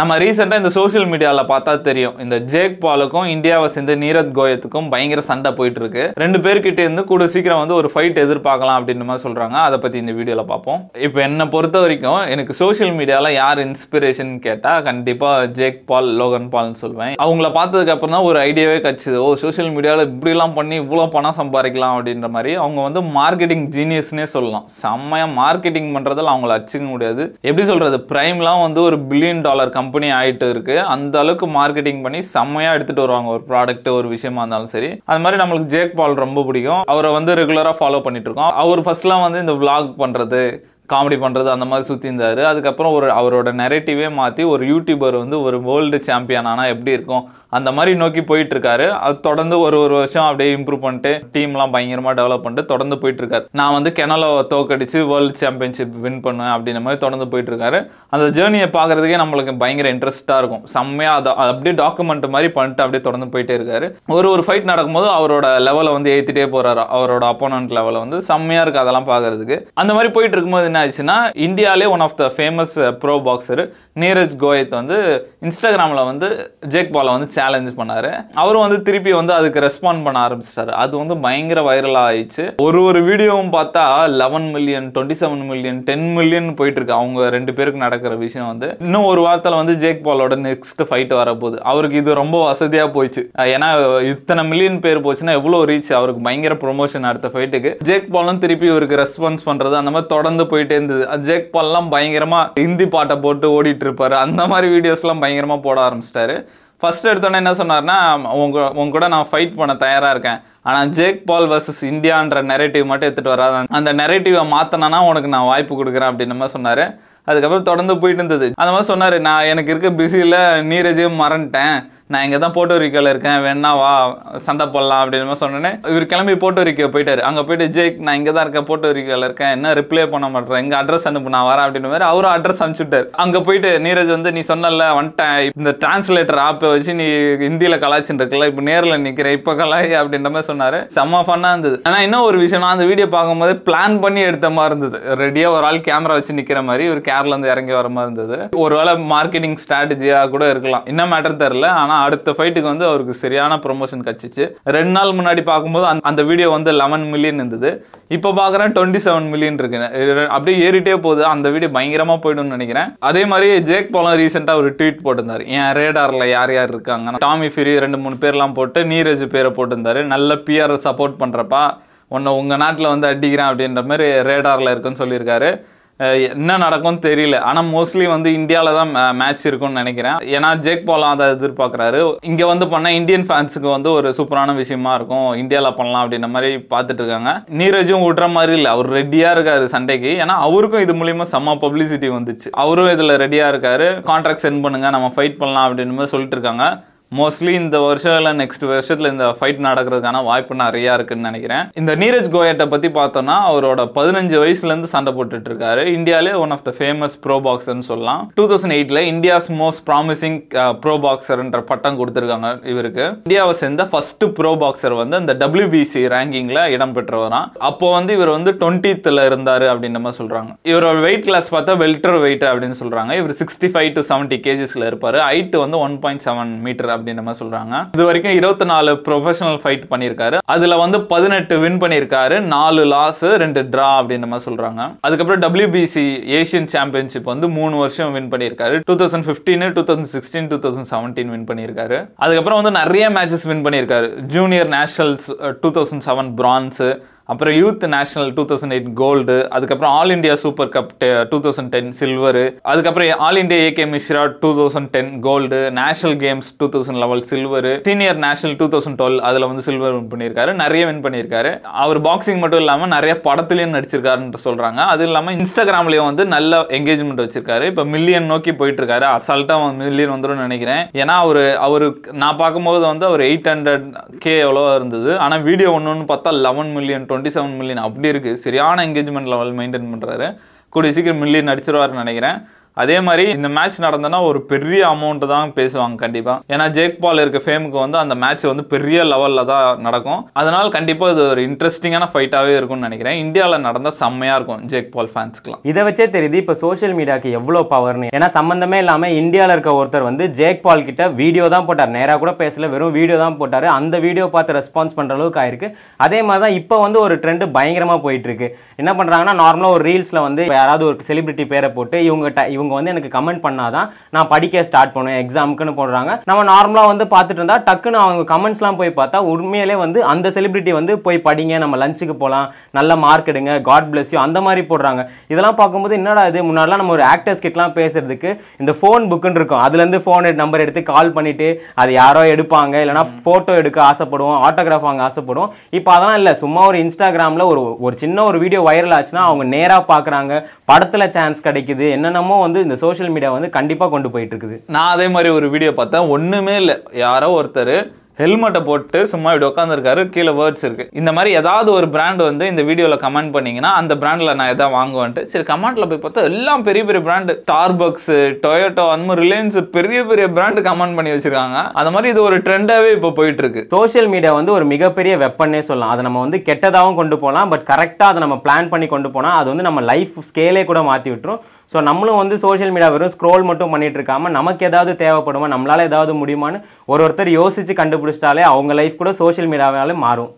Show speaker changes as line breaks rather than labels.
நம்ம ரீசெண்டாக இந்த சோஷியல் மீடியாவில் பார்த்தா தெரியும். இந்த ஜேக் பாலுக்கும் இந்தியாவை சேர்ந்த நீரத் கோயத்துக்கும் பயங்கர சண்டை போயிட்டு இருக்கு ரெண்டு பேர்கிட்ட இருந்து கூட சீக்கிரம் வந்து ஒரு ஃபைட் எதிர்பார்க்கலாம் அப்படின்ற மாதிரி சொல்றாங்க. அதை பத்தி இந்த வீடியோவில் பார்ப்போம். இப்போ என்னை பொறுத்த வரைக்கும் எனக்கு சோஷியல் மீடியாவில் யார் இன்ஸ்பிரேஷன் கேட்டா கண்டிப்பாக ஜேக் பால் லோகன் பால்னு சொல்வேன். அவங்கள பார்த்ததுக்கு அப்புறம் தான் ஒரு ஐடியாவே கிடச்சிது ஓ சோஷியல் மீடியாவில் இப்படிலாம் பண்ணி இவ்வளோ பணம் சம்பாதிக்கலாம் அப்படின்ற மாதிரி அவங்க வந்து மார்க்கெட்டிங் ஜீனியஸ்னே சொல்லலாம். செம்மையா மார்க்கெட்டிங் பண்ணுறதில் அவங்கள அச்சுக்க முடியாது. எப்படி சொல்றது? பிரைம்லாம் வந்து ஒரு பில்லியன் டாலர் கம்பெனி கம்பெனி ஆகிட்டு இருக்கு. அந்த அளவுக்கு மார்க்கெட்டிங் பண்ணி செம்மையா எடுத்துட்டு வருவாங்க. ஒரு ப்ராடக்ட் ஒரு விஷயமா இருந்தாலும் சரி. அது மாதிரி நம்மளுக்கு ஜேக் பால் ரொம்ப பிடிக்கும். அவரை வந்து ரெகுலரா ஃபாலோ பண்ணிட்டு இருக்கோம். அவர் ஃபர்ஸ்ட்லாம் வந்து இந்த விளாக் பண்றது காமெடி பண்ணுறது அந்த மாதிரி சுற்றி இருந்தார். அதுக்கப்புறம் ஒரு அவரோட நெரேட்டிவே மாற்றி ஒரு யூடியூபர் வந்து ஒரு வேர்ல்டு சாம்பியன் ஆனால் எப்படி இருக்கும்? அந்த மாதிரி நோக்கி போயிட்டு இருக்காரு அது தொடர்ந்து ஒரு ஒரு வருஷம் அப்படியே இம்ப்ரூவ் பண்ணிட்டு டீம்லாம் பயங்கரமாக டெவலப் பண்ணிட்டு தொடர்ந்து போயிட்டு இருக்காரு நான் வந்து கெனலோ தோக்கடிச்சு வேர்ல்டு சாம்பியன்ஷிப் வின் பண்ணுவேன் அப்படின்ற மாதிரி தொடர்ந்து போயிட்டு இருக்காரு அந்த ஜேர்னியை பார்க்கறதுக்கே நம்மளுக்கு பயங்கர இன்ட்ரெஸ்ட்டாக இருக்கும். செம்மையாக அதை அப்படியே டாக்குமெண்ட் மாதிரி பண்ணிட்டு அப்படியே தொடர்ந்து போயிட்டே இருக்காரு. ஒரு ஒரு ஃபைட் நடக்கும்போது அவரோட லெவலை வந்து ஏற்றிட்டே போறாரு. அவரோட அப்போனன்ட் லெவலை வந்து செம்மையாக இருக்கு அதெல்லாம் பார்க்கறதுக்கு. அந்த மாதிரி போயிட்டு இருக்கும்போது என்ன ஆச்சுன்னா இந்தியாலே one of the famous pro boxer Neeraj Goyat வந்து இன்ஸ்டாகிராமில் வந்து ஜேக் பாலை வந்து சேலஞ்ச் பண்ணாரு. அவரும் வந்து திருப்பி வந்து அதுக்கு ரெஸ்பாண்ட் பண்ண ஆரம்பிச்சிட்டாரு. அது வந்து பயங்கர வைரலாக ஆயிடுச்சு. ஒரு ஒரு வீடியோவும் பார்த்தா eleven million twenty seven million ten million போயிட்டு இருக்கு அவங்க ரெண்டு பேருக்கு நடக்கிற விஷயம் வந்து. இன்னும் ஒரு வாரத்தில் வந்து ஜேக் பாலோட நெக்ஸ்ட் ஃபைட் வரப்போகுது. அவருக்கு இது ரொம்ப வசதியாக போயிடுச்சு. ஏன்னா இத்தனை மில்லியன் பேர் போச்சுன்னா எவ்வளோ ரீச் அவருக்கு பயங்கர ப்ரொமோஷன் அடுத்த ஃபைட்டுக்கு ஜேக் பாலும் திருப்பி இவருக்கு ரெஸ்பான்ஸ் பண்றது அந்த மாதிரி தொடர்ந்து போயிட்டே இருந்தது. ஜேக் பால்லாம் பயங்கரமா ஹிந்தி பாட்டை போட்டு ஓடிட்டு இருப்பாரு. அந்த மாதிரி வீடியோஸ்லாம் பயங்கரமா போட ஆரம்பிச்சிட்டாரு. ஃபர்ஸ்ட் எடுத்தோன்னே என்ன சொன்னார்னா உங்க உங்க கூட நான் ஃபைட் பண்ண தயாராக இருக்கேன். ஆனால் ஜேக் பால் வர்சஸ் இந்தியான்ற நெரேட்டிவ் மட்டும் எடுத்துகிட்டு வராத. அந்த நெரேட்டிவை மாற்றினா உனக்கு நான் வாய்ப்பு கொடுக்குறேன் அப்படின்னு மாதிரி சொன்னார். அதுக்கப்புறம் தொடர்ந்து போயிட்டு இருந்தது. அந்த மாதிரி சொன்னார் நான் எனக்கு இருக்க பிஸியில் நீரஜையும் மறந்துட்டேன். நான் இங்கே தான் போட்டோரிக்கோவில் இருக்கேன் வேணா வா சண்டை போடலாம் அப்படின்னு மாதிரி சொன்னேன் இவர் கிளம்பி போட்டோரிக்கோ போயிட்டார். அங்கே போயிட்டு ஜெய்க் நான் இங்கே தான் இருக்கேன் போட்டோரிக்கோவில் இருக்கேன் என்ன ரிப்ளை பண்ண மாட்டேன் எங்கள் அட்ரஸ் அனுப்பு நான் வரேன் அப்படின்னு மாதிரி அவரும் அட்ரஸ் அனுப்பிச்சுட்டார். அங்கே போயிட்டு நீரஜ் வந்து நீ சொன்னல வந்துட்டேன். இந்த டிரான்ஸ்லேட்டர் ஆப்பை வச்சு நீ ஹிந்தியில் கலாச்சின்னு இருக்கல இப்போ நேரில் நிற்கிறேன் இப்போ கலாய் அப்படின்ற மாதிரி சொன்னார். செம்ம ஃபன்னாக இருந்தது. ஆனால் இன்னும் ஒரு விஷயம் நான் அந்த வீடியோ பார்க்கும்போது பிளான் பண்ணி எடுத்த மாதிரி இருந்தது. ரெடியாக ஒரு ஆள் கேமரா வச்சு நிற்கிற மாதிரி ஒரு கேரளா இருந்து இறங்கி வர மாதிரி இருந்தது. ஒருவேளை மார்க்கெட்டிங் ஸ்ட்ராட்டஜியாக கூட இருக்கலாம். என்ன மேட்டர் தெரில ஆனால் அடுத்த ஃபைட்டுக்கு வந்து அவருக்கு சரியான ப்ரொமோஷன் கிடச்சிச்சு ரெண்டு நாள் முன்னாடி பார்க்கும்போது அந்த- அந்த வீடியோ வந்து லெவன் மில்லியன் இருந்தது. இப்போ பார்க்குறேன் டுவெண்ட்டி செவன் மில்லியன் இருக்கு. அப்படியே ஏறிட்டே போகுது. அந்த வீடியோ பயங்கரமாக போயிடும்னு நினைக்கிறேன். அதே மாதிரி ஜேக் போலாம் ரீசெண்டாக ஒரு ட்வீட் போட்டிருந்தார். என் ரேடாரில் யார் யார் இருக்காங்க டாமி ஃபிரி ரெண்டு மூணு பேர்லாம் போட்டு நீரஜ் பேரை போட்டிருந்தாரு. நல்ல பிஆர் சப்போர்ட் பண்ணுறப்பா உன்னை உங்கள் நாட்டில் வந்து அடிக்கிறேன் அப்படின்ற மாதிரி ரேடாரில் இருக்குன்னு சொல்லியிருக்காரு. என்ன நடக்கும்னு தெரியல. ஆனால் மோஸ்ட்லி வந்து இந்தியாவில் தான் மேட்ச் இருக்கும்னு நினைக்கிறேன். ஏன்னா ஜேக் போலாம் அதை எதிர்பார்க்குறாரு. இங்கே வந்து பண்ணால் இந்தியன் ஃபேன்ஸுக்கு வந்து ஒரு சூப்பரான விஷயமா இருக்கும். இந்தியாவில் பண்ணலாம் அப்படின்ற மாதிரி பார்த்துட்டு இருக்காங்க. நீரஜும் விடுற மாதிரி இல்லை. அவர் ரெடியாக இருக்காரு சண்டைக்கு. ஏன்னா அவருக்கும் இது மூலியமா செம்ம பப்ளிசிட்டி வந்துச்சு. அவரும் இதில் ரெடியாக இருக்காரு. கான்ட்ராக்ட் சென்ட் பண்ணுங்க நம்ம ஃபைட் பண்ணலாம் அப்படின்னு மாதிரி சொல்லிட்டு இருக்காங்க. மோஸ்ட்லி இந்த வருஷம் இல்லை நெக்ஸ்ட் வருஷத்தில் இந்த ஃபைட் நடக்கிறதுக்கான வாய்ப்பு நிறையா இருக்குன்னு நினைக்கிறேன். இந்த நீரஜ் கோயட்டை பற்றி பார்த்தோம்னா அவரோட பதினஞ்சு வயசுலேருந்து சண்டை போட்டுட்டு இருக்காரு இந்தியாவிலே one of the famous pro பாக்ஸர்னு சொல்லலாம். டூ தௌசண்ட் எயிட்ல இந்தியாஸ் மோஸ்ட் ப்ராமிசிங் ப்ரோ பாக்ஸர்ன்ற பட்டம் கொடுத்துருக்காங்க இவருக்கு. இந்தியாவை சேர்ந்த ஃபர்ஸ்ட் ப்ரோ பாக்ஸர் வந்து அந்த டபிள்யூபிசி ரேங்கிங்கில் இடம் பெற்றவராம் அப்போ வந்து இவர் வந்து டுவெண்ட்டித்தில் இருந்தார் அப்படின்ற மாதிரி சொல்கிறாங்க இவரோட வெயிட் கிளாஸ் பார்த்தா வெல்டர் வெயிட் அப்படின்னு சொல்கிறாங்க இவர் சிக்ஸ்டி ஃபைவ் டு செவன்ட்டி கேஜிஸில் இருப்பார். ஹைட் வந்து ஒன் பாயிண்ட் செவன் மீட்டர் அப்படின்ற மாதிரி சொல்றாங்க. இது வரைக்கும் இருபத்தி நாலு ப்ரொஃபஷனல் ஃபைட் பண்ணியிருக்காரு. அதுல வந்து பதினெட்டு வின் பண்ணியிருக்காரு. நாலு லாஸ் ரெண்டு டிரா அப்படின்ற மாதிரி சொல்றாங்க. அதுக்கப்புறம் டபிள்யூபிசி ஏஷியன் சாம்பியன்ஷிப் வந்து மூணு வருஷம் வின் பண்ணியிருக்காரு. Two thousand fifteen two thousand sixteen two thousand seventeen win பண்ணியிருக்காரு. அதுக்கப்புறம் வந்து நிறைய மேட்சஸ் வின் பண்ணியிருக்காரு. Junior nationals two thousand seven bronze அப்புறம் youth national two thousand eight gold அதுக்கப்புறம் all India super cup two thousand ten silver அதுக்கப்புறம் all India AK Mishra two thousand ten gold national games two thousand eleven silver senior national two thousand twelve அதில் வந்து silver win பண்ணியிருக்காரு நிறைய win பண்ணியிருக்காரு. அவர் boxing மட்டும் இல்லாமல் நிறைய படத்துலையும் நடிச்சிருக்காருன்னு சொல்கிறாங்க அது இல்லாமல் இன்ஸ்டாகிராம்லேயும் வந்து நல்ல என்கேஜ்மெண்ட் வச்சிருக்காரு. இப்போ மில்லியன் நோக்கி போயிட்டு இருக்காரு அசால்ட்டாக மில்லியன் வந்துடும் நினைக்கிறேன். ஏன்னா அவர் அவரு நான் பார்க்கும்போது வந்து அவர் எயிட் ஹண்ட்ரட் கே எவ்வளோ இருந்தது. ஆனால் வீடியோ ஒன்று ஒன்று பார்த்தா eleven million twenty seven million அப்படி இருக்கு. சரியான என்கேஜ்மெண்ட் லெவல் மெயின்டைன் பண்ணுறாரு கூடிய சீக்கிரம் மில்லியன் அடிச்சிருவாருன்னு நினைக்கிறேன். அதே மாதிரி இந்த மேட்ச் நடந்தனா ஒரு பெரிய அமௌண்ட் தான் பேசுவாங்க கண்டிப்பா. ஏன்னா ஜேக் பால் இருக்க ஃபேமுக்கு வந்து அந்த மேட்ச் வந்து பெரிய லெவல்ல தான் நடக்கும். அதனால கண்டிப்பா இது ஒரு இன்ட்ரெஸ்டிங்கான ஃபைட்டாவே இருக்கும்னு நினைக்கிறேன். இந்தியாவில் நடந்தா செம்மையா இருக்கும் ஜேக் பால் ஃபேன்ஸ்க்குலாம்
இதை வச்சே தெரியுது இப்போ சோஷியல் மீடியாவுக்கு எவ்வளோ பவர்னு ஏன்னா சம்மந்தமே இல்லாமல் இந்தியாவில் இருக்க ஒருத்தர் வந்து ஜேக் பால் கிட்ட வீடியோ தான் போட்டார். நேராக கூட பேசல வெறும் வீடியோ தான் போட்டார். அந்த வீடியோ பார்த்து ரெஸ்பான்ஸ் பண்ணுற அளவுக்கு ஆயிருக்கு. அதே மாதிரி தான் இப்போ வந்து ஒரு ட்ரெண்டு பயங்கரமாக போயிட்டு இருக்கு. என்ன பண்ணுறாங்கன்னா நார்மலாக ஒரு ரீல்ஸில் வந்து யாராவது ஒரு செலிபிரிட்டி பேரை போட்டு இவங்க இவங்க இவங்க வந்து எனக்கு கமெண்ட் பண்ணாதான் நான் படிக்க ஸ்டார்ட் பண்ணுவேன் எக்ஸாமுக்குன்னு போடுறாங்க. நம்ம நார்மலாக வந்து பார்த்துட்டு இருந்தால் டக்குன்னு அவங்க கமெண்ட்ஸ்லாம் போய் பார்த்தா உண்மையிலே வந்து அந்த செலிபிரிட்டி வந்து போய் படிங்க நம்ம லஞ்சுக்கு போகலாம் நல்ல மார்க் எடுங்க காட் பிளஸ் யூ அந்த மாதிரி போடுறாங்க. இதெல்லாம் பார்க்கும்போது என்னடா இது? முன்னாடிலாம் நம்ம ஒரு ஆக்டர்ஸ் கிட்டலாம் பேசுறதுக்கு இந்த ஃபோன் புக்குன்னு இருக்கும். அதுலேருந்து ஃபோன் நம்பர் எடுத்து கால் பண்ணிட்டு அது யாரோ எடுப்பாங்க இல்லைனா ஃபோட்டோ எடுக்க ஆசைப்படுவோம் ஆட்டோகிராஃப் வாங்க ஆசைப்படுவோம். இப்போ அதெல்லாம் இல்லை சும்மா ஒரு இன்ஸ்டாகிராமில் ஒரு ஒரு சின்ன ஒரு வீடியோ வைரல் ஆச்சுன்னா அவங்க நேராக பார்க்குறாங்க. படத்தில் சான்ஸ் கிடைக்குது என்னென்னமோ வந்து இந்த சோஷியல் மீடியா வந்து கண்டிப்பாக கொண்டு போயிட்டு இருக்குது
நான் அதே மாதிரி ஒரு வீடியோ பார்த்தேன். ஒண்ணுமே இல்லை. யாரோ ஒருத்தர் ஹெல்மெட்டை போட்டு சும்மா இப்படி உட்காந்துருக்காரு கீழே வேர்ட்ஸ் இருக்கு. இந்த மாதிரி ஏதாவது ஒரு பிராண்ட் வந்து இந்த வீடியோவில் கமெண்ட் பண்ணீங்கன்னா அந்த பிராண்டில் நான் எதாவது வாங்குவேன்ட்டு. சரி கமெண்ட்ல போய் பார்த்தா எல்லாம் பெரிய பெரிய பிராண்டு ஸ்டார்பக்ஸ் டொயோட்டோ அந்த மாதிரி ரிலையன்ஸ் பெரிய பெரிய பிராண்டு கமெண்ட் பண்ணி வச்சிருக்காங்க. அந்த மாதிரி இது ஒரு ட்ரெண்டாவே இப்போ போயிட்டு இருக்கு
சோஷியல் மீடியா வந்து ஒரு மிகப்பெரிய வெப்பன்னே சொல்லலாம். அதை நம்ம வந்து கெட்டதாகவும் கொண்டு போகலாம். பட் கரெக்டாக அதை நம்ம பிளான் பண்ணி கொண்டு போனால் அது வந்து நம்ம லைஃப் ஸ்கேலே கூட மாற்றி விட்டுரும். ஸோ நம்மளும் வந்து சோஷியல் மீடியா வெறும் ஸ்க்ரோல் மட்டும் பண்ணிட்டு இருக்காமல் நமக்கு ஏதாவது தேவைப்படுமா நம்மளால ஏதாவது முடியுமான்னு ஒரு ஒருத்தர் யோசிச்சு கண்டுபிடிச்சிட்டாலே அவங்க லைஃப் கூட சோஷியல் மீடியாவாலே மாறும்.